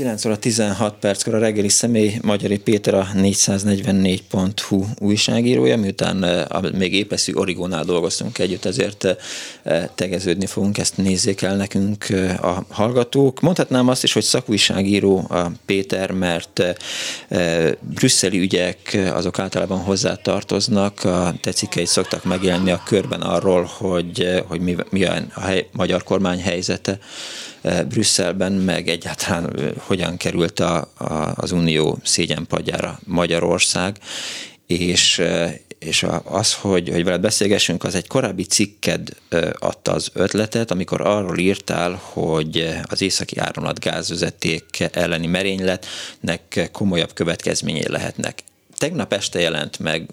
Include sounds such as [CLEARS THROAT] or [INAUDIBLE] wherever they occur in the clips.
9 óra 16 perckor a reggeli személy Magyari Péter a 444.hu újságírója, miután uh, még épeszű Origónál dolgoztunk együtt, ezért uh, tegeződni fogunk, ezt nézzék el nekünk uh, a hallgatók. Mondhatnám azt is, hogy szakújságíró a Péter, mert brüsszeli ügyek azok általában hozzá tartoznak, a tecikeit szoktak megjelenni a körben arról, hogy, hogy mi, mi a, a hely, magyar kormány helyzete Brüsszelben, meg egyáltalán hogyan került a, a, az Unió szégyenpadjára Magyarország, és, és az, hogy, hogy veled beszélgessünk, az egy korábbi cikked adta az ötletet, amikor arról írtál, hogy az északi áramlat gázvezeték elleni merényletnek komolyabb következményei lehetnek tegnap este jelent meg,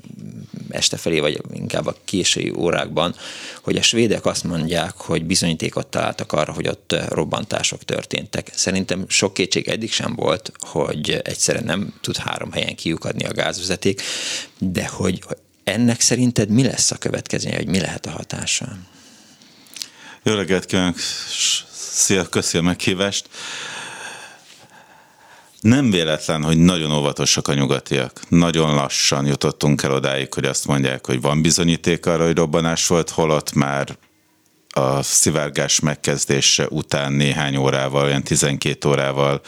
este felé, vagy inkább a késői órákban, hogy a svédek azt mondják, hogy bizonyítékot találtak arra, hogy ott robbantások történtek. Szerintem sok kétség eddig sem volt, hogy egyszerűen nem tud három helyen kiukadni a gázvezeték, de hogy ennek szerinted mi lesz a következménye, hogy mi lehet a hatása? Jó reggelt kívánok! Szia, köszi a meghívást! Nem véletlen, hogy nagyon óvatosak a nyugatiak. Nagyon lassan jutottunk el odáig, hogy azt mondják, hogy van bizonyíték arra, hogy robbanás volt, holott már a szivárgás megkezdése után néhány órával, olyan 12 órával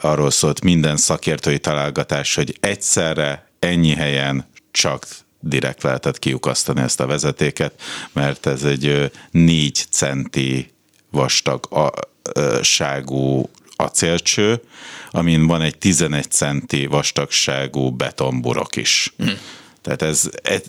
arról szólt minden szakértői találgatás, hogy egyszerre ennyi helyen csak direkt lehetett kiukasztani ezt a vezetéket, mert ez egy 4 centi vastagságú acélcső, amin van egy 11 centi vastagságú betonburok is. Mm. Tehát ez, ez,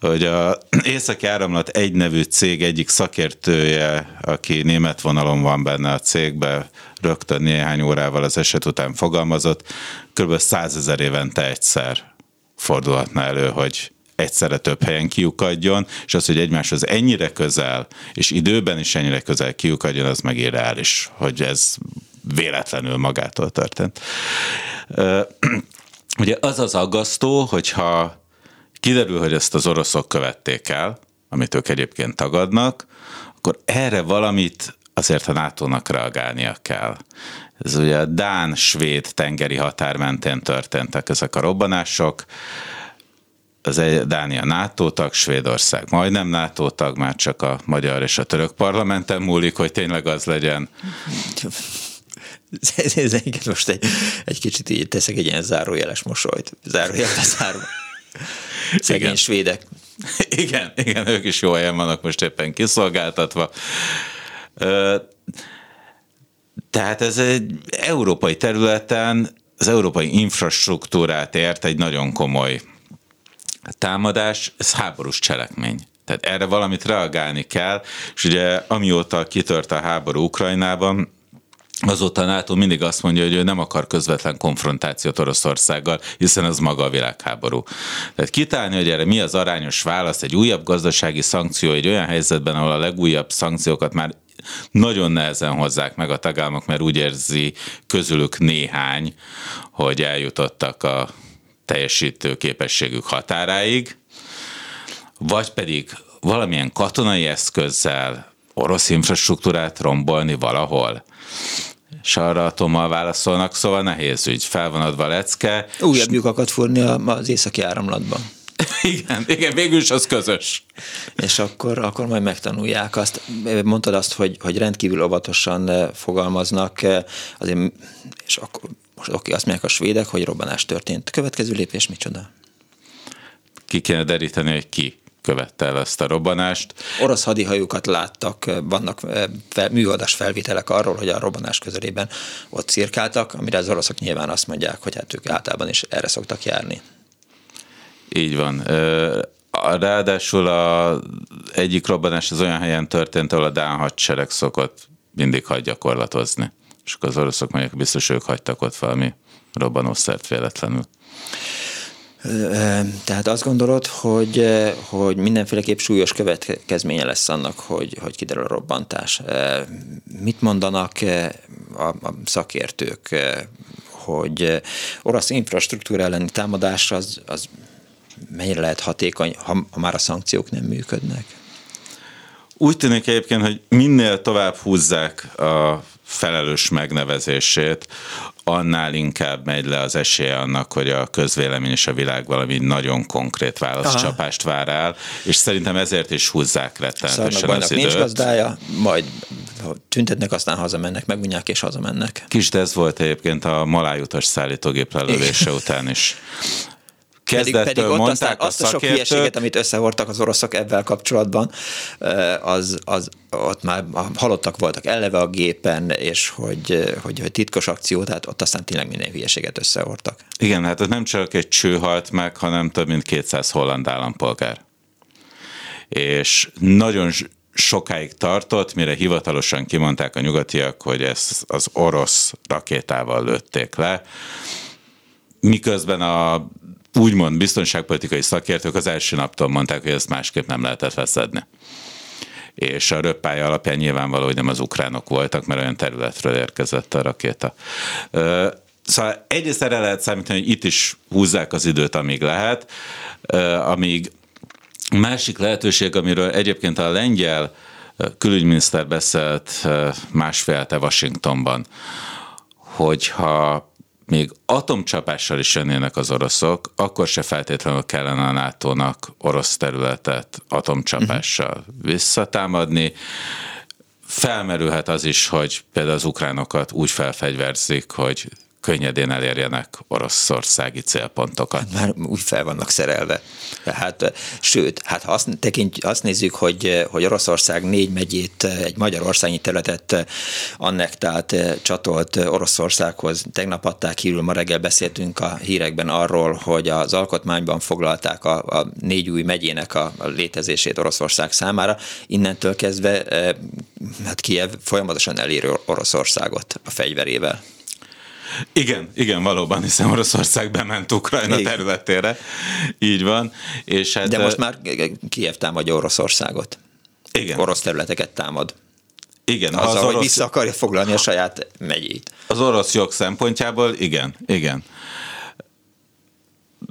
hogy a Északi Áramlat egy nevű cég egyik szakértője, aki német vonalon van benne a cégbe, rögtön néhány órával az eset után fogalmazott, kb. százezer évente egyszer fordulhatna elő, hogy egyszerre több helyen kiukadjon, és az, hogy egymáshoz ennyire közel, és időben is ennyire közel kiukadjon, az meg irreális, hogy ez véletlenül magától történt. [CLEARS THROAT] Ugye az az aggasztó, hogyha kiderül, hogy ezt az oroszok követték el, amit ők egyébként tagadnak, akkor erre valamit azért a NATO-nak reagálnia kell. Ez ugye a Dán-Svéd tengeri határ mentén történtek ezek a robbanások, az Dánia NATO tag, Svédország majdnem NATO tag, már csak a magyar és a török parlamenten múlik, hogy tényleg az legyen. [LAUGHS] ez, ez, ez most egy, egy kicsit így teszek egy ilyen zárójeles mosolyt. Zárójelbe zárva. Szegény igen. svédek. [LAUGHS] Igen, igen, ők is jó helyen vannak most éppen kiszolgáltatva. Tehát ez egy európai területen az európai infrastruktúrát ért egy nagyon komoly támadás, ez háborús cselekmény. Tehát erre valamit reagálni kell, és ugye amióta kitört a háború Ukrajnában, Azóta a NATO mindig azt mondja, hogy ő nem akar közvetlen konfrontációt Oroszországgal, hiszen az maga a világháború. Tehát kitálni, hogy erre mi az arányos válasz, egy újabb gazdasági szankció egy olyan helyzetben, ahol a legújabb szankciókat már nagyon nehezen hozzák meg a tagállamok, mert úgy érzi közülük néhány, hogy eljutottak a teljesítő képességük határáig, vagy pedig valamilyen katonai eszközzel orosz infrastruktúrát rombolni valahol és arra Tommal válaszolnak, szóval nehéz ügy, fel van adva lecke. Újabb lyukakat fúrni az északi áramlatban. [LAUGHS] igen, igen, végül is az közös. És akkor, akkor majd megtanulják azt. Mondtad azt, hogy, hogy rendkívül óvatosan eh, fogalmaznak, eh, azért, és akkor most oké, azt mondják a svédek, hogy robbanás történt. Következő lépés micsoda? Ki kéne deríteni, hogy ki követte el ezt a robbanást. Orosz hadihajókat láttak, vannak eh, műholdas felvételek arról, hogy a robbanás közelében ott cirkáltak, amire az oroszok nyilván azt mondják, hogy hát ők általában is erre szoktak járni. Így van. Ráadásul a egyik robbanás az olyan helyen történt, ahol a Dán hadsereg szokott mindig hadgyakorlatozni. És akkor az oroszok mondják, biztos ők hagytak ott valami robbanószert véletlenül. Tehát azt gondolod, hogy, hogy mindenféleképp súlyos következménye lesz annak, hogy, hogy kiderül a robbantás. Mit mondanak a, a szakértők, hogy orosz infrastruktúra elleni támadás az, az mennyire lehet hatékony, ha, ha már a szankciók nem működnek? Úgy tűnik egyébként, hogy minél tovább húzzák a felelős megnevezését, annál inkább megy le az esélye annak, hogy a közvélemény és a világ valami nagyon konkrét válaszcsapást vár el, és szerintem ezért is húzzák rettenetesen az időt. nincs gazdája, majd tüntetnek, aztán hazamennek, megmondják és hazamennek. Kis ez volt egyébként a malájutas szállítógép lelövése után is kezdettől pedig, pedig mondták aztán a azt a sok hülyeséget, amit összehordtak az oroszok ebben kapcsolatban, az, az ott már halottak voltak eleve a gépen, és hogy, hogy, hogy titkos akció, tehát ott aztán tényleg minden hülyeséget összehordtak. Igen, hát ott nem csak egy cső halt meg, hanem több mint 200 holland állampolgár. És nagyon sokáig tartott, mire hivatalosan kimondták a nyugatiak, hogy ezt az orosz rakétával lőtték le, miközben a úgymond biztonságpolitikai szakértők az első naptól mondták, hogy ezt másképp nem lehetett leszedni. És a röppája alapján nyilvánvaló, hogy nem az ukránok voltak, mert olyan területről érkezett a rakéta. Szóval egyrészt erre lehet számítani, hogy itt is húzzák az időt, amíg lehet, amíg másik lehetőség, amiről egyébként a lengyel külügyminiszter beszélt másfél Washingtonban, hogyha még atomcsapással is jönnének az oroszok, akkor se feltétlenül kellene a NATO-nak orosz területet atomcsapással uh-huh. visszatámadni. Felmerülhet az is, hogy például az ukránokat úgy felfegyverzik, hogy könnyedén elérjenek oroszországi célpontokat. Már úgy fel vannak szerelve. Hát, sőt, hát ha azt, tekint, azt nézzük, hogy, hogy Oroszország négy megyét, egy magyarországi területet annektált, csatolt Oroszországhoz. Tegnap adták hírül, ma reggel beszéltünk a hírekben arról, hogy az alkotmányban foglalták a, a négy új megyének a, a létezését Oroszország számára. Innentől kezdve hát Kiev folyamatosan eléri Oroszországot a fegyverével. Igen, igen, valóban, hiszen Oroszország bement Ukrajna igen. területére. Így van. És hát, De most már Kiev támadja Oroszországot. Igen. Orosz területeket támad. Igen. Azzal, az orosz... hogy vissza akarja foglalni a saját megyét. Az orosz jog szempontjából igen, igen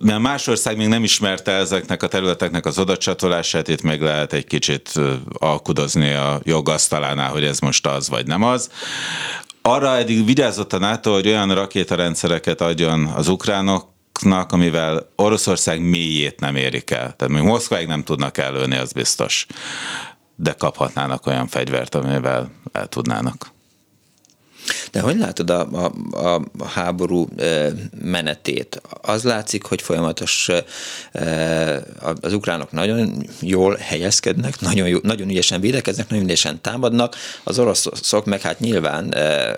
mert más ország még nem ismerte ezeknek a területeknek az odacsatolását, itt meg lehet egy kicsit alkudozni a jogasztalánál, hogy ez most az vagy nem az arra eddig vigyázott a NATO, hogy olyan rakétarendszereket adjon az ukránok, amivel Oroszország mélyét nem érik el. Tehát még Moszkváig nem tudnak előni, az biztos. De kaphatnának olyan fegyvert, amivel el tudnának. De hogy látod a, a, a háború menetét? Az látszik, hogy folyamatos az ukránok nagyon jól helyezkednek, nagyon, jó, nagyon ügyesen védekeznek, nagyon ügyesen támadnak, az oroszok meg hát nyilván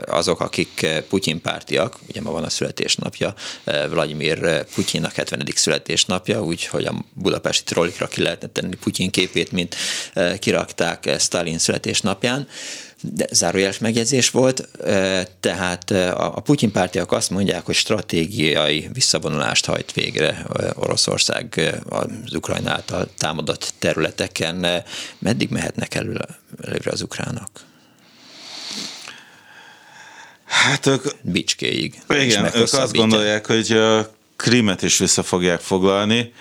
azok, akik Putyin pártiak, ugye ma van a születésnapja, Vladimir Putyinnak 70. születésnapja, úgyhogy a budapesti trollikra ki lehetne tenni Putyin képét, mint kirakták Stalin születésnapján de zárójeles megjegyzés volt, tehát a Putyin pártiak azt mondják, hogy stratégiai visszavonulást hajt végre Oroszország az Ukrajna által támadott területeken. Meddig mehetnek előre, előre az ukránok? Hát ők... Bicskéig. Igen, ők azt gondolják, hogy a Krimet is vissza fogják foglalni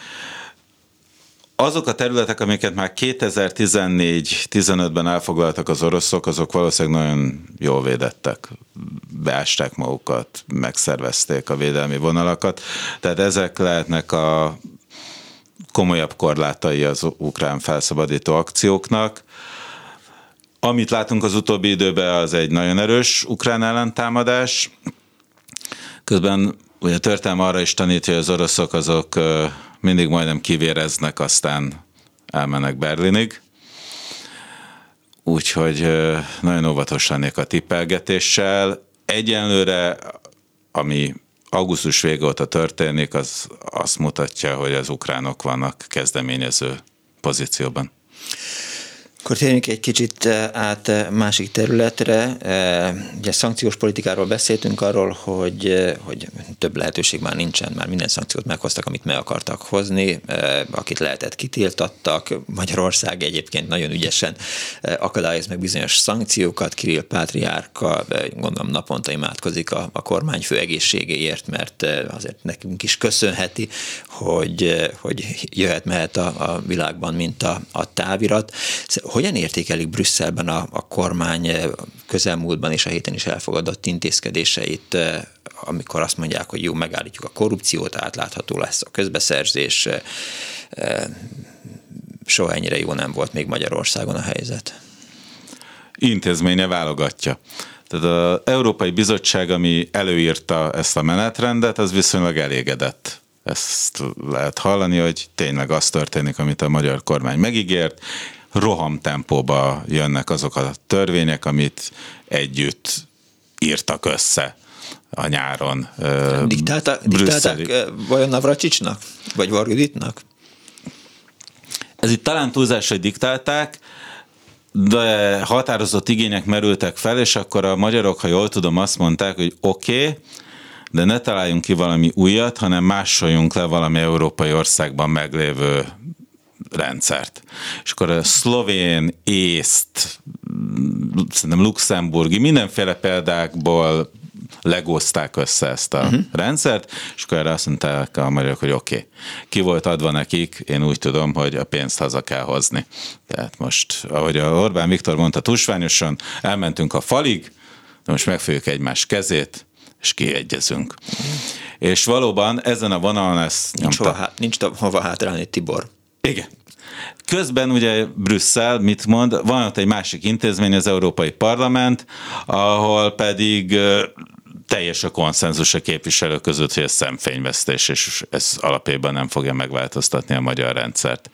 azok a területek, amiket már 2014-15-ben elfoglaltak az oroszok, azok valószínűleg nagyon jól védettek. Beásták magukat, megszervezték a védelmi vonalakat. Tehát ezek lehetnek a komolyabb korlátai az ukrán felszabadító akcióknak. Amit látunk az utóbbi időben, az egy nagyon erős ukrán ellentámadás. Közben ugye történelme arra is tanítja, hogy az oroszok azok mindig majdnem kivéreznek, aztán elmennek Berlinig. Úgyhogy nagyon óvatos lennék a tippelgetéssel. Egyenlőre, ami augusztus vége óta történik, az azt mutatja, hogy az ukránok vannak kezdeményező pozícióban. Akkor térjünk egy kicsit eh, át eh, másik területre. Eh, ugye szankciós politikáról beszéltünk arról, hogy, hogy több lehetőség már nincsen, már minden szankciót meghoztak, amit meg akartak hozni, akit lehetett kitiltattak. Magyarország egyébként nagyon ügyesen akadályoz meg bizonyos szankciókat. Kirill Pátriárka gondolom naponta imádkozik a, a kormányfő egészségéért, mert azért nekünk is köszönheti, hogy, hogy jöhet, mehet a, a világban, mint a, a távirat hogyan értékelik Brüsszelben a, a kormány eh, közelmúltban és a héten is elfogadott intézkedéseit, eh, amikor azt mondják, hogy jó, megállítjuk a korrupciót, átlátható lesz a közbeszerzés, eh, soha ennyire jó nem volt még Magyarországon a helyzet. Intézménye válogatja. Tehát az Európai Bizottság, ami előírta ezt a menetrendet, az viszonylag elégedett ezt lehet hallani, hogy tényleg az történik, amit a magyar kormány megígért, rohamtempóba jönnek azok a törvények, amit együtt írtak össze a nyáron. Diktálta, diktálták vajon Navracsicsnak? Vagy Varjuditnak? Ez itt talán túlzás, hogy diktálták, de határozott igények merültek fel, és akkor a magyarok, ha jól tudom, azt mondták, hogy oké, okay, de ne találjunk ki valami újat, hanem másoljunk le valami európai országban meglévő rendszert. És akkor a szlovén, észt, szerintem luxemburgi, mindenféle példákból legozták össze ezt a uh-huh. rendszert, és akkor erre azt mondták a magyarok, hogy oké, okay. ki volt adva nekik, én úgy tudom, hogy a pénzt haza kell hozni. Tehát most, ahogy a Orbán Viktor mondta tusványosan, elmentünk a falig, de most megfőjük egymás kezét, és kiegyezünk. Uh-huh. És valóban ezen a vonalon ezt nincs nyomta. Hova, nincs hova hátrálni, Tibor. Igen. Közben ugye Brüsszel mit mond? Van ott egy másik intézmény, az Európai Parlament, ahol pedig teljes a konszenzus a képviselők között, hogy ez szemfényvesztés, és ez alapjában nem fogja megváltoztatni a magyar rendszert.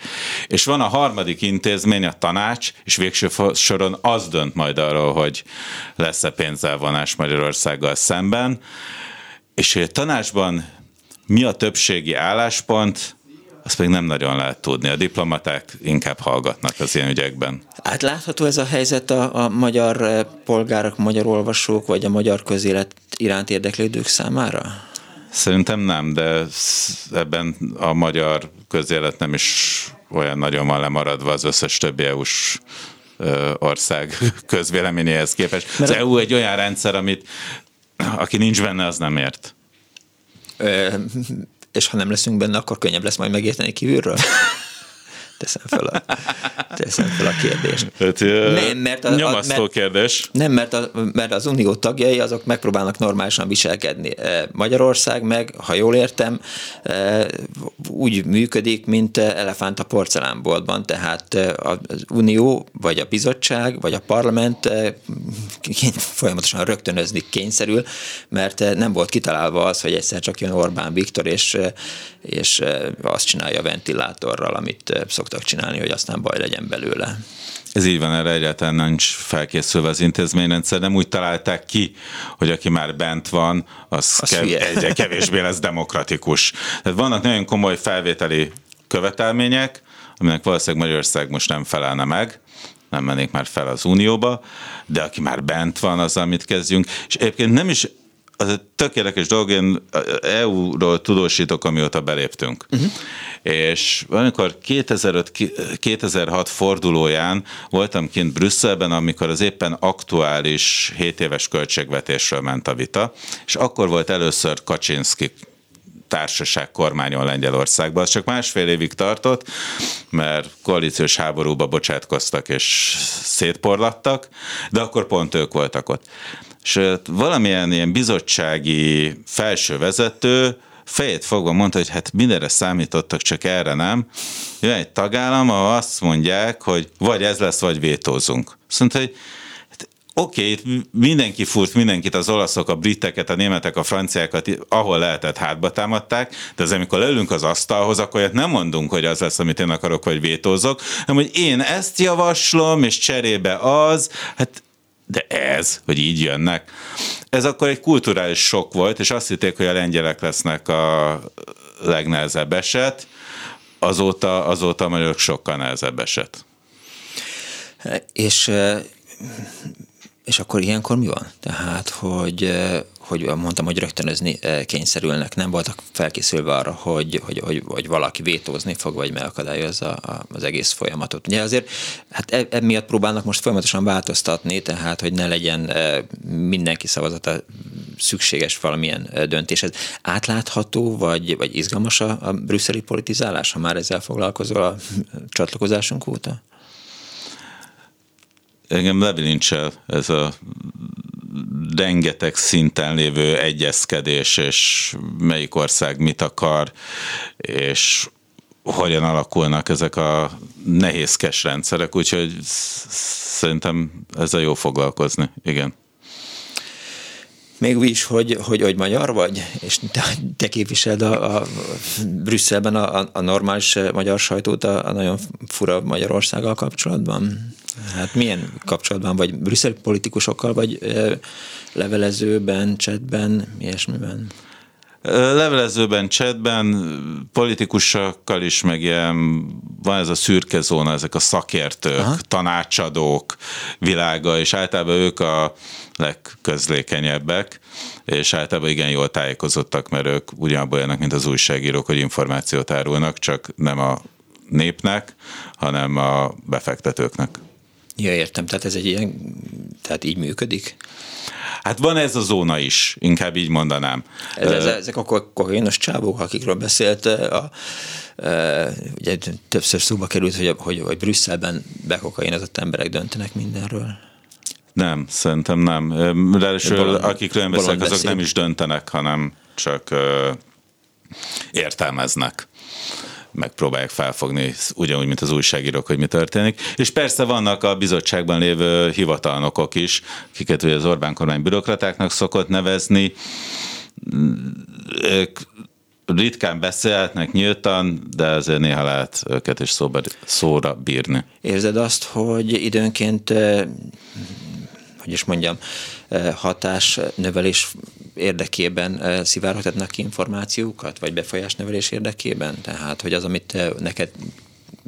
És van a harmadik intézmény, a tanács, és végső soron az dönt majd arról, hogy lesz-e pénzelvonás Magyarországgal szemben, és hogy a tanácsban mi a többségi álláspont, azt még nem nagyon lehet tudni. A diplomaták inkább hallgatnak az ilyen ügyekben. Átlátható ez a helyzet a, a magyar eh, polgárok, magyar olvasók, vagy a magyar közélet iránt érdeklődők számára? Szerintem nem, de ebben a magyar közélet nem is olyan nagyon van lemaradva az összes többi EU-s ország [LAUGHS] közvéleményéhez képest. Mert az EU egy olyan rendszer, amit aki nincs benne, az nem ért és ha nem leszünk benne, akkor könnyebb lesz majd megérteni kívülről? [LAUGHS] teszem fel a, teszem fel a kérdést. Hát, nem, mert a, nyomasztó a, mert, kérdés. Nem, mert, a, mert az unió tagjai azok megpróbálnak normálisan viselkedni. Magyarország meg, ha jól értem, úgy működik, mint elefánt a porcelánboltban, tehát az unió, vagy a bizottság, vagy a parlament folyamatosan rögtönözni kényszerül, mert nem volt kitalálva az, hogy egyszer csak jön Orbán Viktor, és, és azt csinálja a ventilátorral, amit szoktak szoktak csinálni, hogy aztán baj legyen belőle. Ez így van, erre egyáltalán nincs felkészülve az intézményrendszer. Nem úgy találták ki, hogy aki már bent van, az, az kev- egyre kevésbé lesz demokratikus. Tehát vannak nagyon komoly felvételi követelmények, aminek valószínűleg Magyarország most nem felelne meg, nem mennék már fel az Unióba, de aki már bent van, az, amit kezdjünk. És egyébként nem is az egy tökéletes dolog, én EU-ról tudósítok, amióta beléptünk. Uh-huh. És amikor 2005-2006 fordulóján voltam kint Brüsszelben, amikor az éppen aktuális 7 éves költségvetésről ment a vita, és akkor volt először Kaczynski társaság kormányon Lengyelországban. Az csak másfél évig tartott, mert koalíciós háborúba bocsátkoztak és szétporlattak, de akkor pont ők voltak ott és valamilyen ilyen bizottsági felső vezető fejét fogva mondta, hogy hát mindenre számítottak, csak erre nem. Jön egy tagállam, ahol azt mondják, hogy vagy ez lesz, vagy vétózunk. Mondta, hogy hát, oké, okay, mindenki furt mindenkit, az olaszok, a briteket, a németek, a franciákat, ahol lehetett hátba támadták, de az amikor leülünk az asztalhoz, akkor nem mondunk, hogy az lesz, amit én akarok, vagy vétózok, hanem hogy én ezt javaslom, és cserébe az, hát de ez, hogy így jönnek. Ez akkor egy kulturális sok volt, és azt hitték, hogy a lengyelek lesznek a legnehezebb eset, azóta, azóta a magyarok sokkal nehezebb eset. És és akkor ilyenkor mi van? Tehát, hogy, hogy mondtam, hogy rögtönözni kényszerülnek, nem voltak felkészülve arra, hogy, hogy, hogy, hogy valaki vétózni fog, vagy megakadályozza az egész folyamatot. Ugye azért hát e, emiatt próbálnak most folyamatosan változtatni, tehát, hogy ne legyen mindenki szavazata szükséges valamilyen döntés. Ez átlátható, vagy, vagy izgalmas a, a brüsszeli politizálás, ha már ezzel foglalkozol a csatlakozásunk óta? Engem lebilincsel ez a rengeteg szinten lévő egyezkedés, és melyik ország mit akar, és hogyan alakulnak ezek a nehézkes rendszerek, úgyhogy szerintem ez a jó foglalkozni, igen. Még úgy is, hogy, hogy, hogy magyar vagy, és te, te képviseled a, a Brüsszelben a, a normális magyar sajtót a, a nagyon fura Magyarországgal kapcsolatban? Hát milyen kapcsolatban vagy brüsszeli politikusokkal, vagy levelezőben, chatben, ilyesmiben? Levelezőben, chatben, politikusokkal is, meg ilyen, van ez a szürke zóna, ezek a szakértők, Aha. tanácsadók világa, és általában ők a legközlékenyebbek, és általában igen jól tájékozottak, mert ők ugyanabban olyanok, mint az újságírók, hogy információt árulnak, csak nem a népnek, hanem a befektetőknek. Ja, értem, tehát ez egy ilyen, tehát így működik? Hát van ez a zóna is, inkább így mondanám. Ez, ez, ezek a kohénos csávók, akikről beszélt, a, a, ugye többször szóba került, hogy, hogy, hogy Brüsszelben bekokainozott emberek döntenek mindenről. Nem, szerintem nem. Ráadásul akikről beszélek, azok nem is döntenek, hanem csak ö, értelmeznek megpróbálják felfogni, ugyanúgy, mint az újságírók, hogy mi történik. És persze vannak a bizottságban lévő hivatalnokok is, akiket ugye az Orbán kormány bürokratáknak szokott nevezni. Ők ritkán beszélhetnek nyíltan, de azért néha lehet őket is szóba, szóra bírni. Érzed azt, hogy időnként hogy is mondjam, hatás növelés érdekében szivárogtatnak ki információkat, vagy befolyás növelés érdekében? Tehát, hogy az, amit neked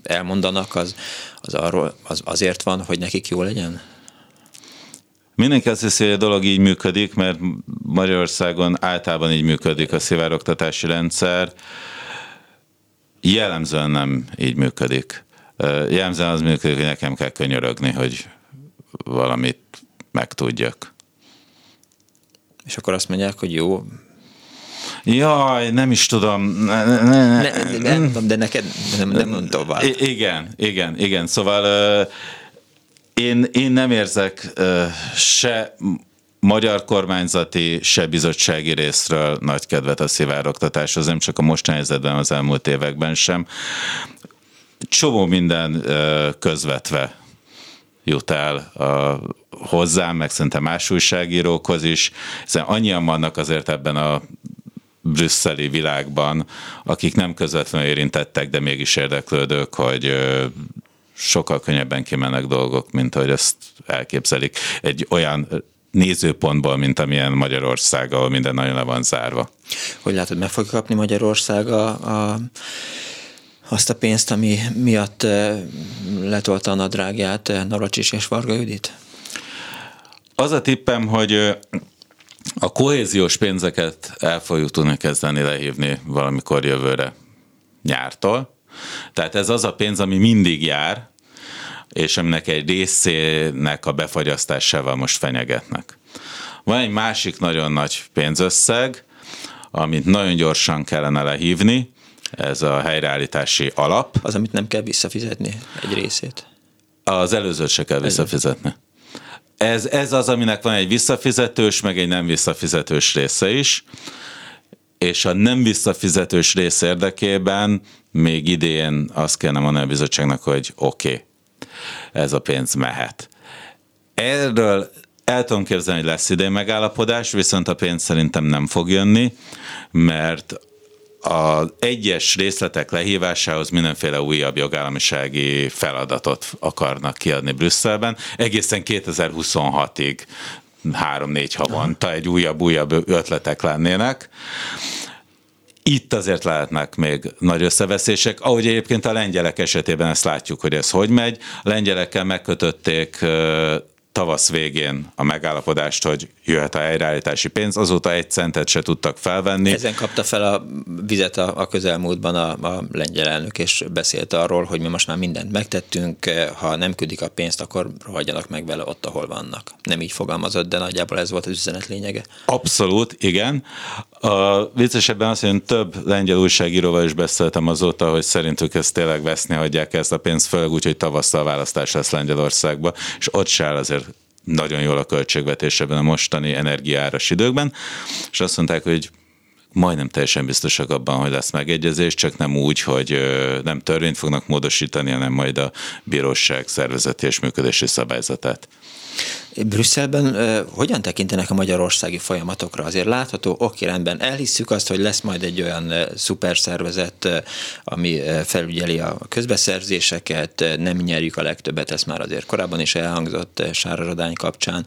elmondanak, az, az, arról, az azért van, hogy nekik jó legyen? Mindenki azt hiszi, hogy a dolog így működik, mert Magyarországon általában így működik a szivárogtatási rendszer. Jellemzően nem így működik. Jellemzően az működik, hogy nekem kell könyörögni, hogy valamit megtudjak. És akkor azt mondják, hogy jó. Jaj, nem is tudom. Ne, ne, ne, ne, nem tudom, de neked nem, nem mondom tovább. Igen, igen, igen. Szóval uh, én, én nem érzek uh, se magyar kormányzati, se bizottsági részről nagy kedvet a szivároktatáshoz, nem csak a mostani helyzetben, az elmúlt években sem. Csomó minden uh, közvetve jut el a, hozzám, meg szerintem más újságírókhoz is, hiszen annyian vannak azért ebben a brüsszeli világban, akik nem közvetlenül érintettek, de mégis érdeklődők, hogy sokkal könnyebben kimennek dolgok, mint ahogy ezt elképzelik. Egy olyan nézőpontból, mint amilyen Magyarország, ahol minden nagyon le van zárva. Hogy látod, meg fogja kapni Magyarország a, a azt a pénzt, ami miatt letolta a nadrágját Navracsics és Varga Judit? Az a tippem, hogy a kohéziós pénzeket el fogjuk tudni kezdeni lehívni valamikor jövőre nyártól. Tehát ez az a pénz, ami mindig jár, és aminek egy részének a befagyasztásával most fenyegetnek. Van egy másik nagyon nagy pénzösszeg, amit nagyon gyorsan kellene lehívni, ez a helyreállítási alap. Az, amit nem kell visszafizetni egy részét. Az előzőt se kell visszafizetni. Ez, ez az, aminek van egy visszafizetős, meg egy nem visszafizetős része is, és a nem visszafizetős rész érdekében még idén azt kellene mondani a bizottságnak, hogy oké, okay, ez a pénz mehet. Erről el tudom képzelni, hogy lesz idén megállapodás, viszont a pénz szerintem nem fog jönni, mert az egyes részletek lehívásához mindenféle újabb jogállamisági feladatot akarnak kiadni Brüsszelben. Egészen 2026-ig három-négy havonta egy újabb-újabb ötletek lennének. Itt azért lehetnek még nagy összeveszések, ahogy egyébként a lengyelek esetében ezt látjuk, hogy ez hogy megy. A lengyelekkel megkötötték tavasz végén a megállapodást, hogy jöhet a helyreállítási pénz, azóta egy centet se tudtak felvenni. Ezen kapta fel a vizet a, a közelmúltban a, a lengyel elnök, és beszélt arról, hogy mi most már mindent megtettünk, ha nem küldik a pénzt, akkor rohadjanak meg vele ott, ahol vannak. Nem így fogalmazott, de nagyjából ez volt az üzenet lényege. Abszolút, igen. A viccesebben azt, hogy több lengyel újságíróval is beszéltem azóta, hogy szerintük ezt tényleg veszni hagyják ezt a pénzt, főleg úgy, hogy tavasszal a választás lesz Lengyelországba, és ott se áll azért nagyon jól a költségvetés ebben a mostani energiáras időkben, és azt mondták, hogy majdnem teljesen biztosak abban, hogy lesz megegyezés, csak nem úgy, hogy nem törvényt fognak módosítani, hanem majd a bíróság szervezeti és működési szabályzatát. Brüsszelben hogyan tekintenek a magyarországi folyamatokra? Azért látható, oké, rendben, elhisszük azt, hogy lesz majd egy olyan szuperszervezet, ami felügyeli a közbeszerzéseket, nem nyerjük a legtöbbet, ez már azért korábban is elhangzott Sára kapcsán,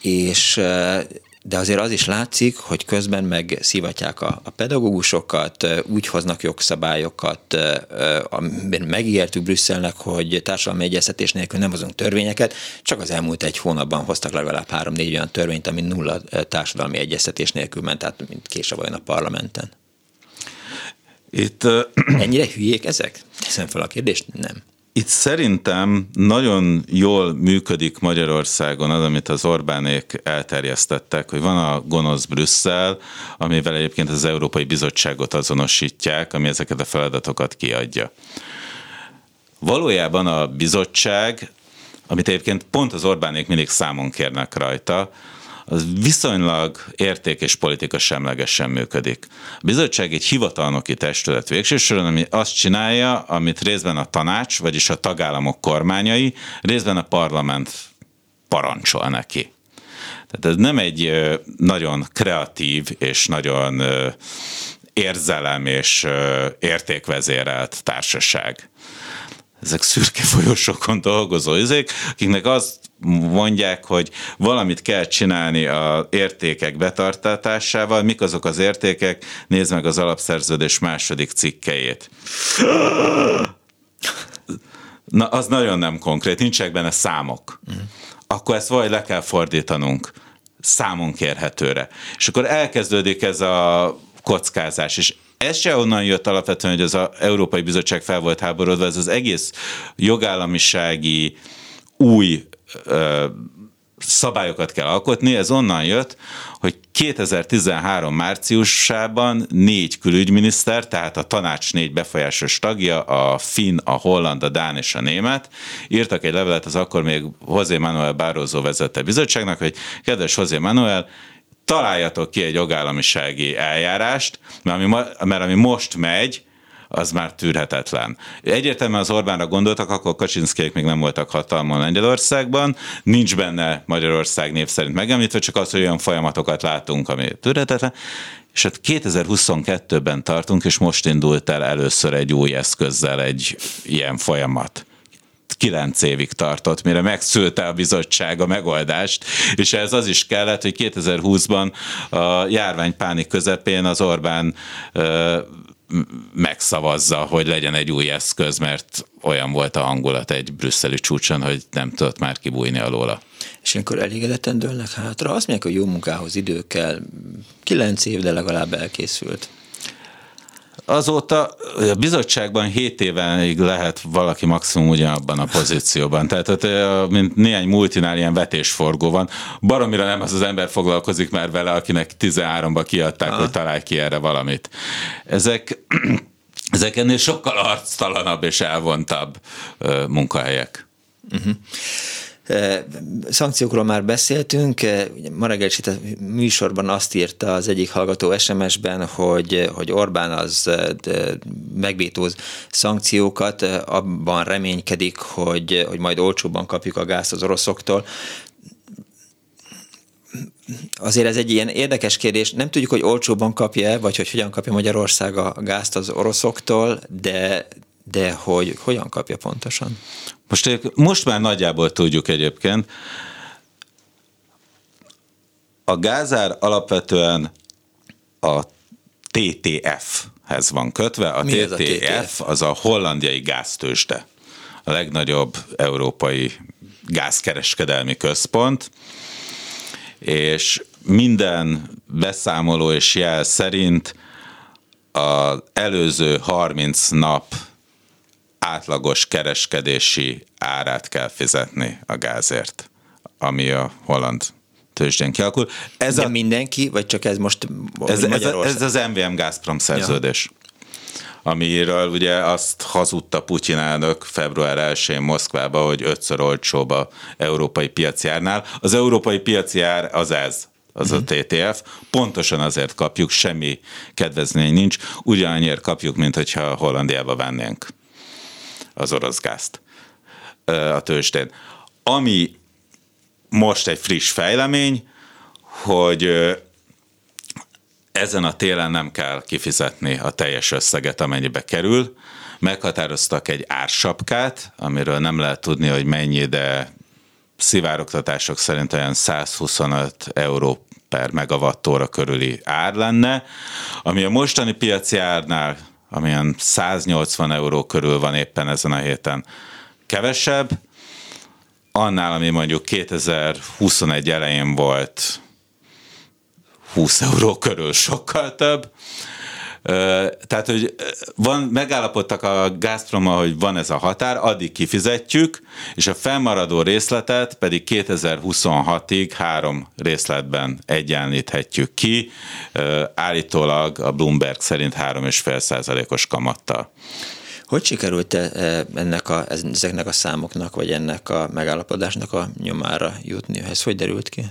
és de azért az is látszik, hogy közben meg szivatják a, a pedagógusokat, úgy hoznak jogszabályokat, amiben megígértük Brüsszelnek, hogy társadalmi egyeztetés nélkül nem hozunk törvényeket, csak az elmúlt egy hónapban hoztak legalább három-négy olyan törvényt, ami nulla társadalmi egyeztetés nélkül ment, tehát mint késve vajon a parlamenten. Itt, Ennyire hülyék ezek? Teszem fel a kérdést? Nem. Itt szerintem nagyon jól működik Magyarországon az, amit az Orbánék elterjesztettek, hogy van a gonosz Brüsszel, amivel egyébként az Európai Bizottságot azonosítják, ami ezeket a feladatokat kiadja. Valójában a bizottság, amit egyébként pont az Orbánék mindig számon kérnek rajta, az viszonylag érték és politika semlegesen működik. A bizottság egy hivatalnoki testület végső soron, ami azt csinálja, amit részben a tanács, vagyis a tagállamok kormányai, részben a parlament parancsol neki. Tehát ez nem egy nagyon kreatív és nagyon érzelem és értékvezérelt társaság ezek szürke folyosókon dolgozó izék, akiknek azt mondják, hogy valamit kell csinálni a értékek betartatásával. Mik azok az értékek? Nézd meg az alapszerződés második cikkejét. Na, az nagyon nem konkrét, nincsenek benne számok. Akkor ezt vagy le kell fordítanunk számon kérhetőre. És akkor elkezdődik ez a kockázás, és ez se onnan jött alapvetően, hogy az Európai Bizottság fel volt háborodva, ez az egész jogállamisági új ö, szabályokat kell alkotni, ez onnan jött, hogy 2013 márciusában négy külügyminiszter, tehát a tanács négy befolyásos tagja, a finn, a holland, a dán és a német, írtak egy levelet az akkor még José Manuel Barroso vezette bizottságnak, hogy kedves José Manuel, találjatok ki egy jogállamisági eljárást, mert ami, mert ami most megy, az már tűrhetetlen. Egyértelműen az Orbánra gondoltak, akkor Kaczynszkiek még nem voltak hatalmon Lengyelországban, nincs benne Magyarország név szerint megemlítve, csak az, hogy olyan folyamatokat látunk, ami tűrhetetlen, és hát 2022-ben tartunk, és most indult el először egy új eszközzel egy ilyen folyamat. Kilenc évig tartott, mire megszülte a bizottság a megoldást, és ez az is kellett, hogy 2020-ban a járványpánik közepén az Orbán megszavazza, hogy legyen egy új eszköz, mert olyan volt a hangulat egy brüsszeli csúcson, hogy nem tudott már kibújni alóla. És akkor elégedetten dőlnek hátra. Azt mondják, hogy jó munkához idő kell. Kilenc év, de legalább elkészült. Azóta a bizottságban 7 évenig lehet valaki maximum ugyanabban a pozícióban. Tehát ott, mint néhány multinál ilyen vetésforgó van. Baromira nem az az ember foglalkozik már vele, akinek 13-ban kiadták, Aha. hogy találj ki erre valamit. Ezek [CLEARS THROAT] ezek ennél sokkal arctalanabb és elvontabb munkahelyek. Uh-huh. Szankciókról már beszéltünk, ma reggel is itt a műsorban azt írta az egyik hallgató SMS-ben, hogy, hogy Orbán az megvétóz szankciókat, abban reménykedik, hogy, hogy majd olcsóbban kapjuk a gázt az oroszoktól azért ez egy ilyen érdekes kérdés. Nem tudjuk, hogy olcsóban kapja vagy hogy hogyan kapja Magyarország a gázt az oroszoktól, de, de hogy hogyan kapja pontosan? Most, most már nagyjából tudjuk egyébként. A gázár alapvetően a TTF-hez van kötve. A Mi ez a TTF, TTF? az a hollandiai gáztősde. A legnagyobb európai gázkereskedelmi központ, és minden beszámoló és jel szerint az előző 30 nap átlagos kereskedési árát kell fizetni a gázért, ami a holland tőzsdén kialakul. Ez, De a, mindenki, vagy csak ez most ez, ez, ez az MVM Gazprom szerződés. amiről ugye azt hazudta Putyin elnök február 1-én Moszkvába, hogy ötször olcsóbb a európai piaci árnál. Az európai piaci ár az ez, az uh-huh. a TTF. Pontosan azért kapjuk, semmi kedvezmény nincs, ugyanannyiért kapjuk, mint hogyha Hollandiába vennénk az orosz gázt a tőzsdén. Ami most egy friss fejlemény, hogy ezen a télen nem kell kifizetni a teljes összeget, amennyibe kerül. Meghatároztak egy ársapkát, amiről nem lehet tudni, hogy mennyi, de szivárogtatások szerint olyan 125 euró per megawattóra körüli ár lenne, ami a mostani piaci árnál, amilyen 180 euró körül van éppen ezen a héten, kevesebb, annál, ami mondjuk 2021 elején volt 20 euró körül sokkal több. Tehát, hogy van, megállapodtak a Gazprommal, hogy van ez a határ, addig kifizetjük, és a fennmaradó részletet pedig 2026-ig három részletben egyenlíthetjük ki, állítólag a Bloomberg szerint 3,5 százalékos kamattal. Hogy sikerült ennek a, ezeknek a számoknak, vagy ennek a megállapodásnak a nyomára jutni? Ez hogy derült ki?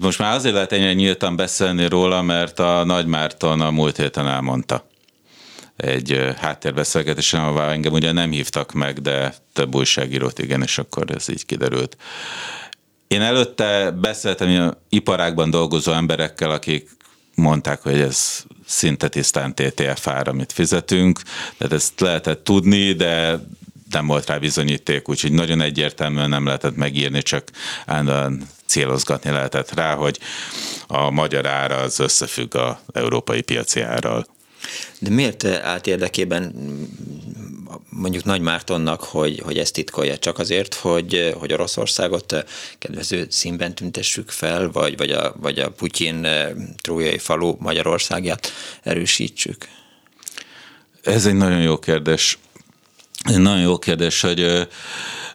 Most már azért lehet ennyire nyíltan beszélni róla, mert a Nagy Márton a múlt héten elmondta egy háttérbeszélgetésen, ahová engem ugye nem hívtak meg, de több újságírót igen, és akkor ez így kiderült. Én előtte beszéltem iparákban dolgozó emberekkel, akik mondták, hogy ez szinte tisztán TTF ár, amit fizetünk, tehát ezt lehetett tudni, de nem volt rá bizonyíték, úgyhogy nagyon egyértelműen nem lehetett megírni, csak állandóan célozgatni lehetett rá, hogy a magyar ára az összefügg a európai piaci árral. De miért állt érdekében mondjuk Nagy Mártonnak, hogy, hogy ezt titkolja? Csak azért, hogy, hogy Oroszországot kedvező színben tüntessük fel, vagy, vagy, a, vagy a Putyin trójai falu Magyarországját erősítsük? Ez egy nagyon jó kérdés. Nagyon jó kérdés, hogy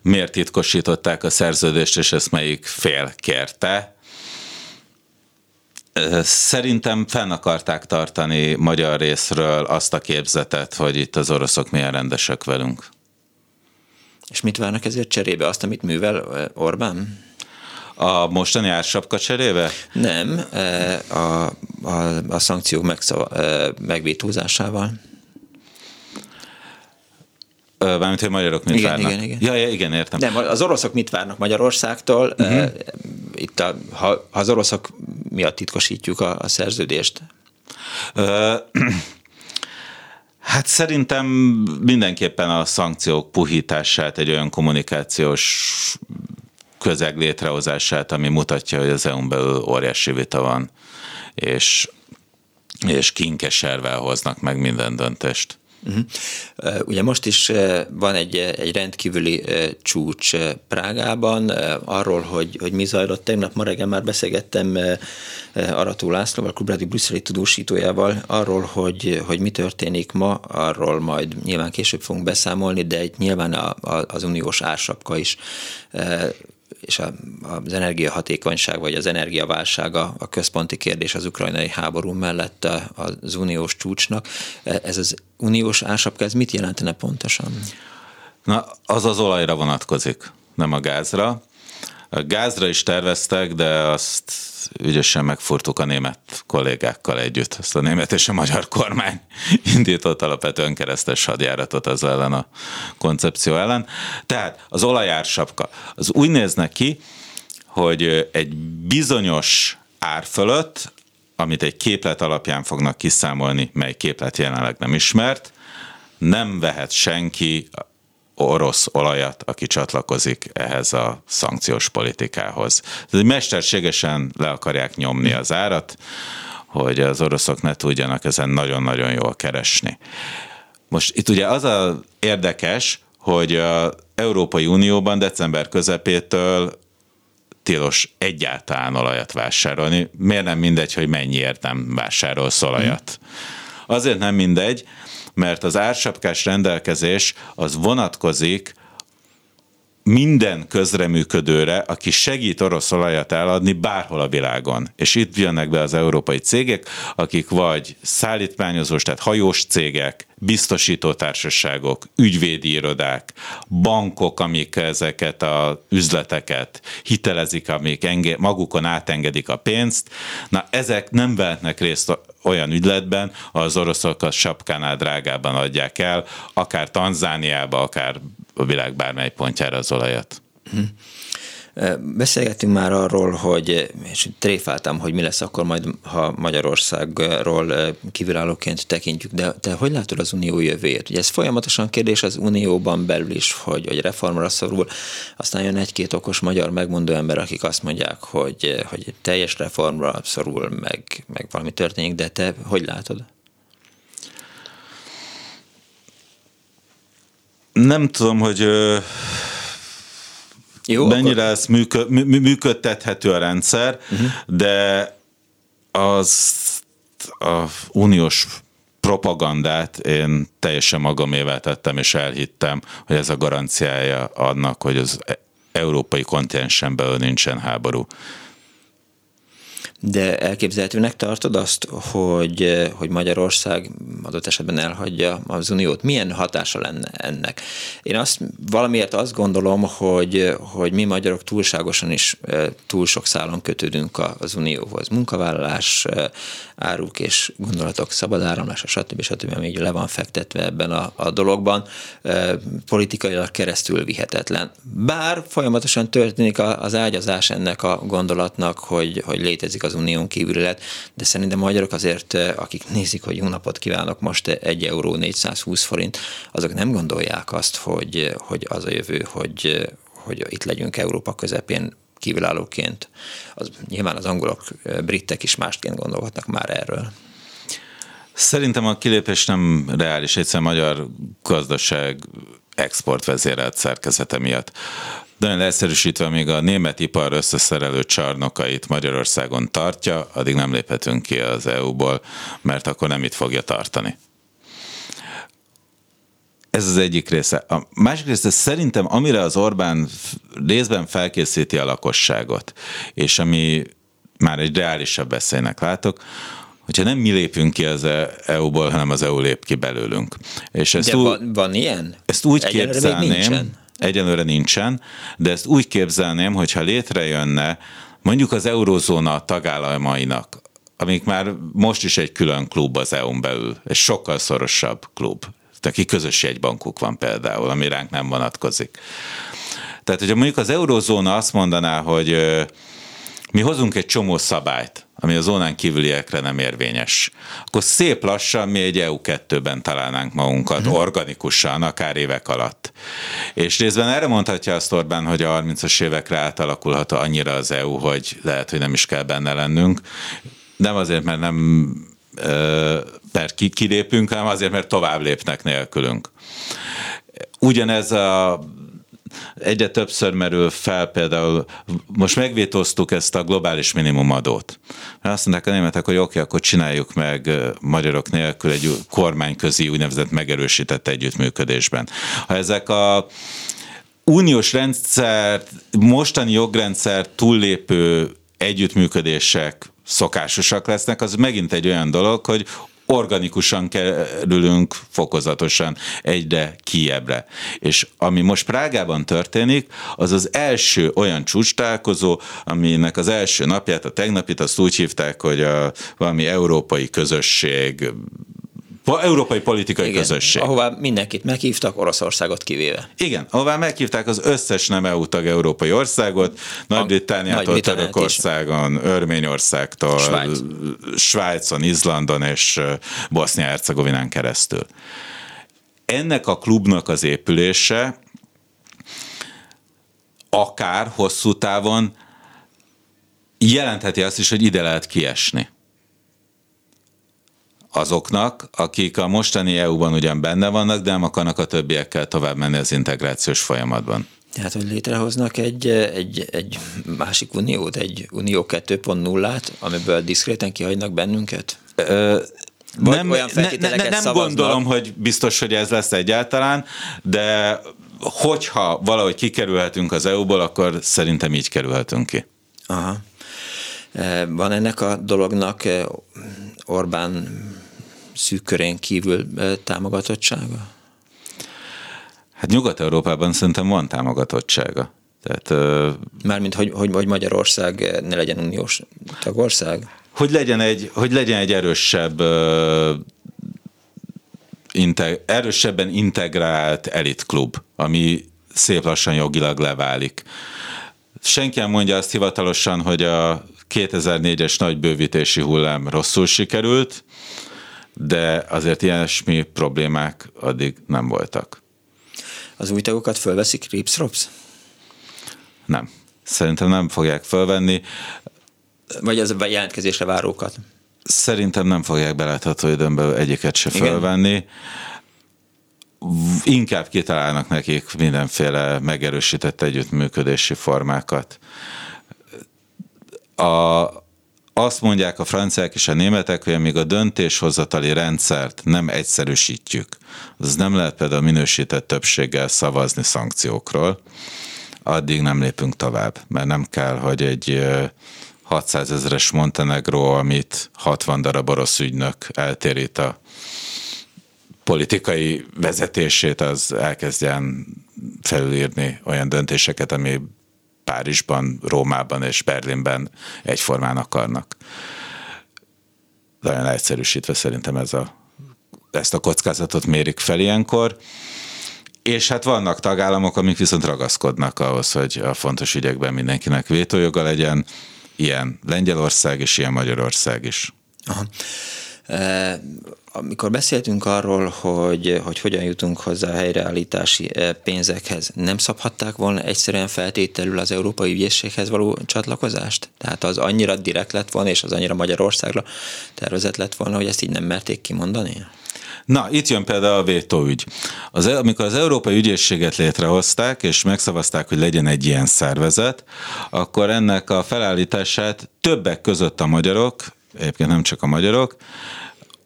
miért titkosították a szerződést, és ezt melyik fél kérte. Szerintem fenn akarták tartani magyar részről azt a képzetet, hogy itt az oroszok milyen rendesek velünk. És mit várnak ezért cserébe? Azt, amit művel Orbán? A mostani ársapka cserébe? Nem, a, a, a szankciók megszava, megvétózásával. Mármint, hogy magyarok mit igen, várnak. Igen, igen. Ja, ja, igen, értem. Nem, az oroszok mit várnak Magyarországtól? Uh-huh. Itt a, ha, ha az oroszok miatt titkosítjuk a, a szerződést? Uh, [CLEARS THROAT] hát szerintem mindenképpen a szankciók puhítását, egy olyan kommunikációs közeg létrehozását, ami mutatja, hogy az EU-n belül óriási vita van, és, és kinkeservel hoznak meg minden döntést. Uh-huh. Ugye most is van egy, egy rendkívüli csúcs Prágában, arról, hogy, hogy mi zajlott. Tegnap ma reggel már beszélgettem Arató Lászlóval, Klubrádi brüsszeli tudósítójával arról, hogy, hogy mi történik ma, arról majd nyilván később fogunk beszámolni, de itt nyilván a, a, az uniós ársapka is és a, az energiahatékonyság vagy az energiaválság a, központi kérdés az ukrajnai háború mellett az uniós csúcsnak. Ez az uniós ársapka, ez mit jelentene pontosan? Na, az az olajra vonatkozik, nem a gázra. A gázra is terveztek, de azt ügyesen megfurtuk a német kollégákkal együtt. Ezt a német és a magyar kormány [LAUGHS] indított alapvetően keresztes hadjáratot az ellen a koncepció ellen. Tehát az olajársapka, az úgy néznek ki, hogy egy bizonyos ár fölött, amit egy képlet alapján fognak kiszámolni, mely képlet jelenleg nem ismert, nem vehet senki orosz olajat, aki csatlakozik ehhez a szankciós politikához. Tehát mesterségesen le akarják nyomni az árat, hogy az oroszok ne tudjanak ezen nagyon-nagyon jól keresni. Most itt ugye az a érdekes, hogy az Európai Unióban december közepétől tilos egyáltalán olajat vásárolni. Miért nem mindegy, hogy mennyiért nem vásárol olajat? Azért nem mindegy, mert az ársapkás rendelkezés az vonatkozik minden közreműködőre, aki segít orosz olajat eladni bárhol a világon. És itt jönnek be az európai cégek, akik vagy szállítmányozós, tehát hajós cégek, biztosítótársaságok, ügyvédi irodák, bankok, amik ezeket az üzleteket hitelezik, amik enge- magukon átengedik a pénzt. Na, ezek nem vehetnek részt olyan ügyletben, az oroszok a sapkánál drágában adják el, akár Tanzániába, akár a világ bármely pontjára az olajat. Beszélgettünk már arról, hogy, és tréfáltam, hogy mi lesz akkor majd, ha Magyarországról kívülállóként tekintjük, de te hogy látod az unió jövőjét? Ugye ez folyamatosan kérdés az unióban belül is, hogy, hogy reformra szorul, aztán jön egy-két okos magyar megmondó ember, akik azt mondják, hogy, hogy teljes reformra szorul, meg, meg valami történik, de te hogy látod? Nem tudom, hogy Jó, mennyire akkor... ez műkö, mű, működtethető a rendszer, uh-huh. de az a uniós propagandát én teljesen magamével tettem, és elhittem, hogy ez a garanciája annak, hogy az e- európai kontinensen belül nincsen háború. De elképzelhetőnek tartod azt, hogy, hogy Magyarország adott esetben elhagyja az Uniót? Milyen hatása lenne ennek? Én azt valamiért azt gondolom, hogy, hogy mi magyarok túlságosan is túl sok szálon kötődünk az Unióhoz. Munkavállalás, áruk és gondolatok szabad áramlása, stb. stb. ami le van fektetve ebben a, a dologban, politikailag keresztül vihetetlen. Bár folyamatosan történik az ágyazás ennek a gondolatnak, hogy, hogy létezik az unión kívület, de szerintem a magyarok azért, akik nézik, hogy jó napot kívánok, most 1 euró 420 forint, azok nem gondolják azt, hogy, hogy az a jövő, hogy, hogy itt legyünk Európa közepén kívülállóként. Az, nyilván az angolok, britek is másként gondolhatnak már erről. Szerintem a kilépés nem reális, egyszer magyar gazdaság exportvezérelt szerkezete miatt. Nagyon leegyszerűsítve még a német ipar összeszerelő csarnokait Magyarországon tartja, addig nem léphetünk ki az EU-ból, mert akkor nem itt fogja tartani. Ez az egyik része. A másik része szerintem, amire az Orbán részben felkészíti a lakosságot, és ami már egy reálisabb veszélynek látok, hogyha nem mi lépünk ki az EU-ból, hanem az EU lép ki belőlünk. És ezt De úgy, van, van ilyen? Ezt úgy Egyelőre képzelném, egyelőre nincsen, de ezt úgy képzelném, hogyha létrejönne mondjuk az eurozóna tagállamainak, amik már most is egy külön klub az EU-n belül, egy sokkal szorosabb klub, neki közös jegybankuk van például, ami ránk nem vonatkozik. Tehát, hogyha mondjuk az eurozóna azt mondaná, hogy mi hozunk egy csomó szabályt, ami a zónán kívüliekre nem érvényes, akkor szép lassan mi egy EU2-ben találnánk magunkat, uh-huh. organikusan, akár évek alatt. És részben erre mondhatja azt Orbán, hogy a 30-as évekre átalakulhat annyira az EU, hogy lehet, hogy nem is kell benne lennünk. Nem azért, mert nem mert kilépünk, hanem azért, mert tovább lépnek nélkülünk. Ugyanez a egyre többször merül fel például, most megvétóztuk ezt a globális minimumadót. Mert azt mondták a németek, hogy oké, akkor csináljuk meg magyarok nélkül egy kormányközi úgynevezett megerősített együttműködésben. Ha ezek a uniós rendszer, mostani jogrendszer túllépő együttműködések szokásosak lesznek, az megint egy olyan dolog, hogy organikusan kerülünk fokozatosan egyre kiebbre. És ami most Prágában történik, az az első olyan csúcstálkozó, aminek az első napját, a tegnapit azt úgy hívták, hogy a valami európai közösség európai politikai Igen, közösség. Ahová mindenkit meghívtak, Oroszországot kivéve. Igen, ahová meghívták az összes nem EU tag európai országot, Nagy-Britániától, Nagy Törökországon, Örményországtól, Svájc. Svájcon, Izlandon és Bosznia-Hercegovinán keresztül. Ennek a klubnak az épülése akár hosszú távon jelentheti azt is, hogy ide lehet kiesni. Azoknak, akik a mostani EU-ban ugyan benne vannak, de nem akarnak a többiekkel tovább menni az integrációs folyamatban. Tehát, hogy létrehoznak egy, egy, egy másik uniót, egy unió 2.0-át, amiből diszkréten kihagynak bennünket? Ö, Vagy nem, olyan ne, ne, nem szavaznak? gondolom, hogy biztos, hogy ez lesz egyáltalán, de hogyha valahogy kikerülhetünk az EU-ból, akkor szerintem így kerülhetünk ki. Aha. Van ennek a dolognak Orbán szűk körén kívül támogatottsága? Hát Nyugat-Európában szerintem van támogatottsága. Tehát, Mármint, hogy, hogy, hogy Magyarország ne legyen uniós tagország? Hogy legyen egy, hogy legyen egy erősebb integ, erősebben integrált elitklub, ami szép lassan jogilag leválik. Senki nem mondja azt hivatalosan, hogy a 2004-es nagy bővítési hullám rosszul sikerült, de azért ilyesmi problémák addig nem voltak. Az új tagokat fölveszik Ripsrops? Nem. Szerintem nem fogják fölvenni. Vagy az a jelentkezésre várókat? Szerintem nem fogják belátható időn egyiket se Igen. fölvenni. Inkább kitalálnak nekik mindenféle megerősített együttműködési formákat. A, azt mondják a franciák és a németek, hogy amíg a döntéshozatali rendszert nem egyszerűsítjük, az nem lehet például minősített többséggel szavazni szankciókról, addig nem lépünk tovább, mert nem kell, hogy egy 600 ezeres Montenegro, amit 60 darab orosz ügynök eltérít a politikai vezetését, az elkezdjen felülírni olyan döntéseket, ami Párizsban, Rómában és Berlinben egyformán akarnak. Nagyon egyszerűsítve szerintem ez a, ezt a kockázatot mérik fel ilyenkor. És hát vannak tagállamok, amik viszont ragaszkodnak ahhoz, hogy a fontos ügyekben mindenkinek vétójoga legyen, ilyen Lengyelország és ilyen Magyarország is. Aha amikor beszéltünk arról, hogy, hogy hogyan jutunk hozzá a helyreállítási eh, pénzekhez, nem szabhatták volna egyszerűen feltételül az Európai Ügyészséghez való csatlakozást? Tehát az annyira direkt lett volna, és az annyira Magyarországra tervezett lett volna, hogy ezt így nem merték kimondani? Na, itt jön például a vétóügy. Az, e- amikor az Európai Ügyészséget létrehozták, és megszavazták, hogy legyen egy ilyen szervezet, akkor ennek a felállítását többek között a magyarok, egyébként nem csak a magyarok,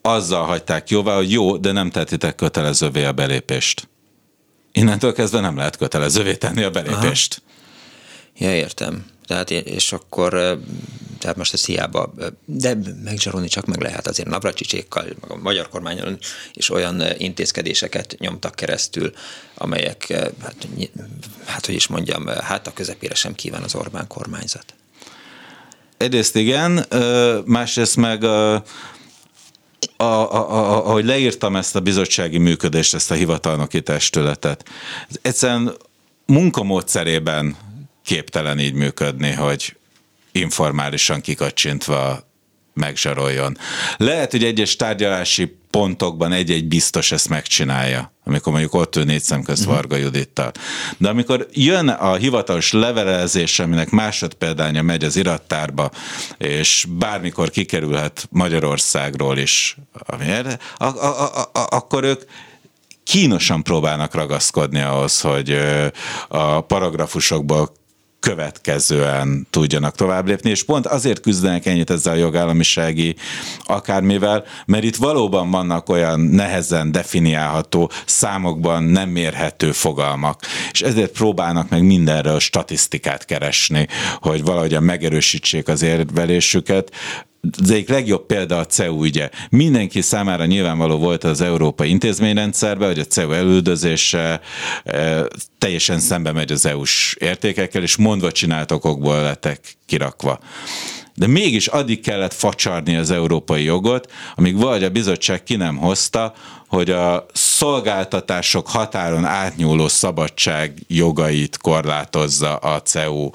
azzal hagyták jóvá, hogy jó, de nem tettitek kötelezővé a belépést. Innentől kezdve nem lehet kötelezővé tenni a belépést. Aha. Ja, értem. Tehát, és akkor, tehát most ez hiába, de megzsarolni csak meg lehet azért Navracsicskékkal, a magyar kormányon is olyan intézkedéseket nyomtak keresztül, amelyek, hát, hát hogy is mondjam, hát a közepére sem kíván az Orbán kormányzat. Egyrészt igen, másrészt meg a, a, a, ahogy leírtam ezt a bizottsági működést, ezt a hivatalnoki testületet, egyszerűen munkamódszerében képtelen így működni, hogy informálisan kikacsintva megzsaroljon. Lehet, hogy egyes tárgyalási pontokban egy-egy biztos ezt megcsinálja, amikor mondjuk ott ül négy szem közt uh-huh. Varga Judittal. De amikor jön a hivatalos levelezés, aminek másodpéldánya megy az irattárba, és bármikor kikerülhet Magyarországról is, a, a, a, a, akkor ők kínosan próbálnak ragaszkodni ahhoz, hogy a paragrafusokból következően tudjanak tovább lépni, és pont azért küzdenek ennyit ezzel a jogállamisági akármivel, mert itt valóban vannak olyan nehezen definiálható, számokban nem mérhető fogalmak, és ezért próbálnak meg mindenre a statisztikát keresni, hogy valahogyan megerősítsék az érvelésüket, az egyik legjobb példa a CEU ügye. Mindenki számára nyilvánvaló volt az európai intézményrendszerben, hogy a CEU elüldözése e, teljesen szembe megy az EU-s értékekkel, és mondva csinált okokból lettek kirakva. De mégis addig kellett facsarni az európai jogot, amíg vagy a bizottság ki nem hozta, hogy a szolgáltatások határon átnyúló szabadság jogait korlátozza a CEU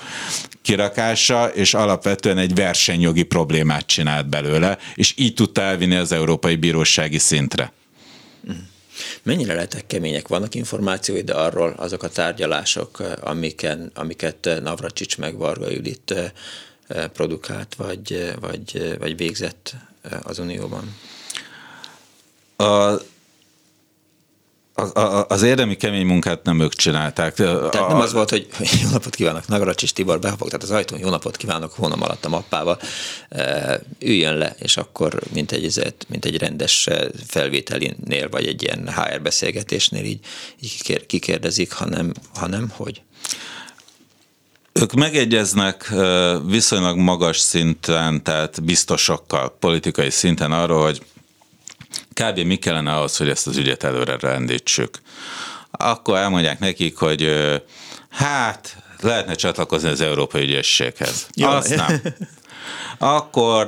kirakása, és alapvetően egy versenyjogi problémát csinált belőle, és így tudta elvinni az Európai Bírósági szintre. Mennyire lehetek kemények? Vannak információid arról, azok a tárgyalások, amiken, amiket Navracsics meg Varga Judit eh, produkált, vagy, vagy, vagy végzett az Unióban? a, az érdemi kemény munkát nem ők csinálták. Tehát a, nem az volt, hogy [LAUGHS] jó napot kívánok, Nagaracs és Tibor behapog, tehát az ajtón jó napot kívánok, hónam alatt a mappával, e, üljön le, és akkor mint egy, mint egy rendes felvételinél, vagy egy ilyen HR beszélgetésnél így, így kikérdezik, hanem, hanem hogy? Ők megegyeznek viszonylag magas szinten, tehát biztosokkal, politikai szinten arról, hogy kb. mi kellene ahhoz, hogy ezt az ügyet előre rendítsük. Akkor elmondják nekik, hogy hát lehetne csatlakozni az Európai Ügyességhez. Jó. Azt nem. Akkor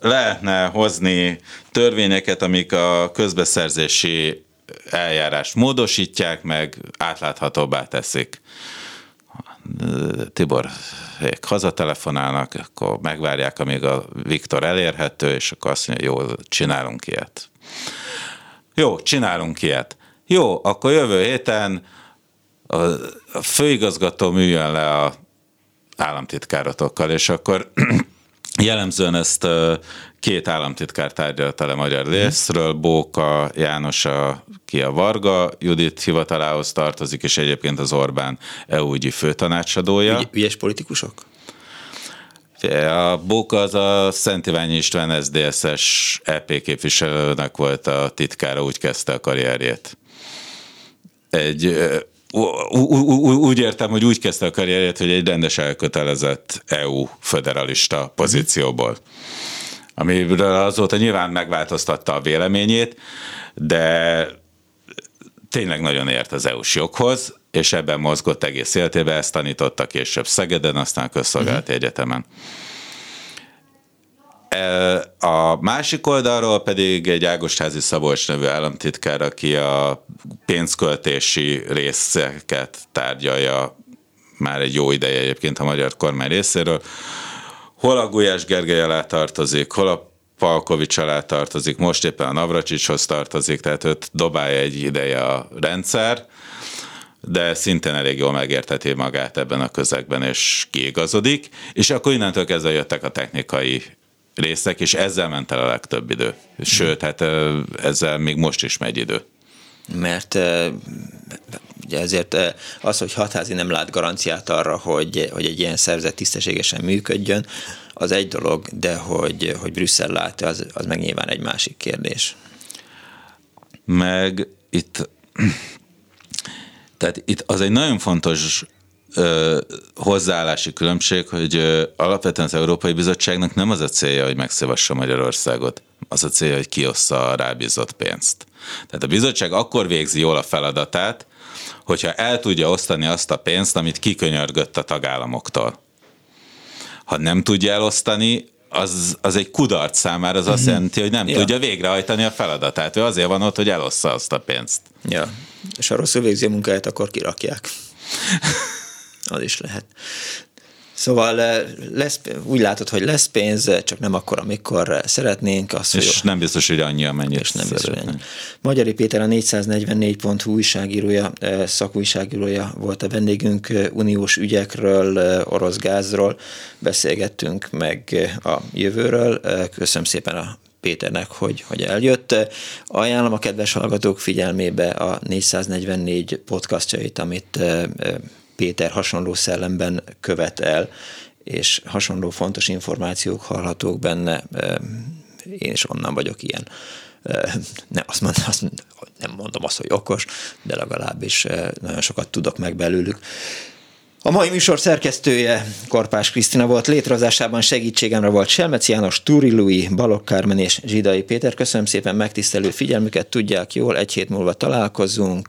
lehetne hozni törvényeket, amik a közbeszerzési eljárást módosítják, meg átláthatóbbá teszik. Tibor hazatelefonálnak, akkor megvárják, amíg a Viktor elérhető, és akkor azt mondja, jó, csinálunk ilyet. Jó, csinálunk ilyet. Jó, akkor jövő héten a főigazgató műjön le a államtitkárotokkal, és akkor [CLEARS THROAT] jellemzően ezt két államtitkár tárgyalta le magyar mhm. részről, Bóka János, aki a Varga Judit hivatalához tartozik, és egyébként az Orbán EU-ügyi főtanácsadója. Ügy, ügyes politikusok? A Bóka az a Szent Iványi István SZDSZ-es EP képviselőnek volt a titkára, úgy kezdte a karrierjét. Egy úgy értem, hogy úgy kezdte a karrierjét, hogy egy rendes elkötelezett EU federalista pozícióból. Amiről azóta nyilván megváltoztatta a véleményét, de tényleg nagyon ért az EU-s joghoz, és ebben mozgott egész életében, ezt tanította később Szegeden, aztán Közszolgálati uh-huh. Egyetemen. E, a másik oldalról pedig egy Ágostázi Szabolcs nevű államtitkár, aki a pénzköltési részeket tárgyalja már egy jó ideje egyébként a magyar kormány részéről. Hol a Gulyás Gergely alá tartozik, hol a Palkovics alá tartozik, most éppen a Navracsicshoz tartozik, tehát őt dobálja egy ideje a rendszer, de szintén elég jól megérteti magát ebben a közegben, és kiigazodik, és akkor innentől kezdve jöttek a technikai részek, és ezzel ment el a legtöbb idő. Sőt, hát ezzel még most is megy idő. Mert ugye ezért az, hogy hatházi nem lát garanciát arra, hogy, hogy egy ilyen szervezet tisztességesen működjön, az egy dolog, de hogy, hogy Brüsszel látja, az, az meg nyilván egy másik kérdés. Meg itt, tehát itt az egy nagyon fontos ö, hozzáállási különbség, hogy ö, alapvetően az Európai Bizottságnak nem az a célja, hogy megszívassa Magyarországot, az a célja, hogy kiossza a rábízott pénzt. Tehát a bizottság akkor végzi jól a feladatát, hogyha el tudja osztani azt a pénzt, amit kikönyörgött a tagállamoktól. Ha nem tudja elosztani, az, az egy kudarc számára, az azt mhm. jelenti, hogy nem ja. tudja végrehajtani a feladatát. Ő azért van ott, hogy elossza azt a pénzt. Ja, és ha rosszul végzi a munkáját, akkor kirakják. az is lehet. Szóval eh, lesz, úgy látod, hogy lesz pénz, csak nem akkor, amikor szeretnénk. Azt, és hogy nem biztos, hogy annyi, amennyit és nem biztos, hogy Magyari Péter a 444.hu újságírója, eh, szakújságírója volt a vendégünk, eh, uniós ügyekről, orosz gázról beszélgettünk meg a jövőről. Köszönöm szépen a Péternek, hogy, hogy eljött. Ajánlom a kedves hallgatók figyelmébe a 444 podcastjait, amit Péter hasonló szellemben követ el, és hasonló fontos információk hallhatók benne. Én is onnan vagyok ilyen. Nem, azt mondom, azt nem mondom azt, hogy okos, de legalábbis nagyon sokat tudok meg belőlük. A mai műsor szerkesztője Korpás Krisztina volt, létrehozásában segítségemre volt Selmec János, Túri Lui, Balogh Kármen és Zsidai Péter. Köszönöm szépen megtisztelő figyelmüket, tudják jól, egy hét múlva találkozunk.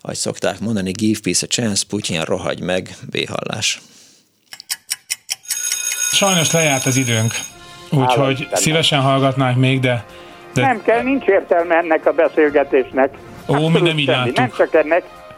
Ahogy szokták mondani, give peace a chance, Putyin rohagy meg, véhallás. Sajnos lejárt az időnk, úgyhogy szívesen hallgatnánk még, de, de... Nem kell, nincs értelme ennek a beszélgetésnek. Ó, mi nem így Nem csak ennek,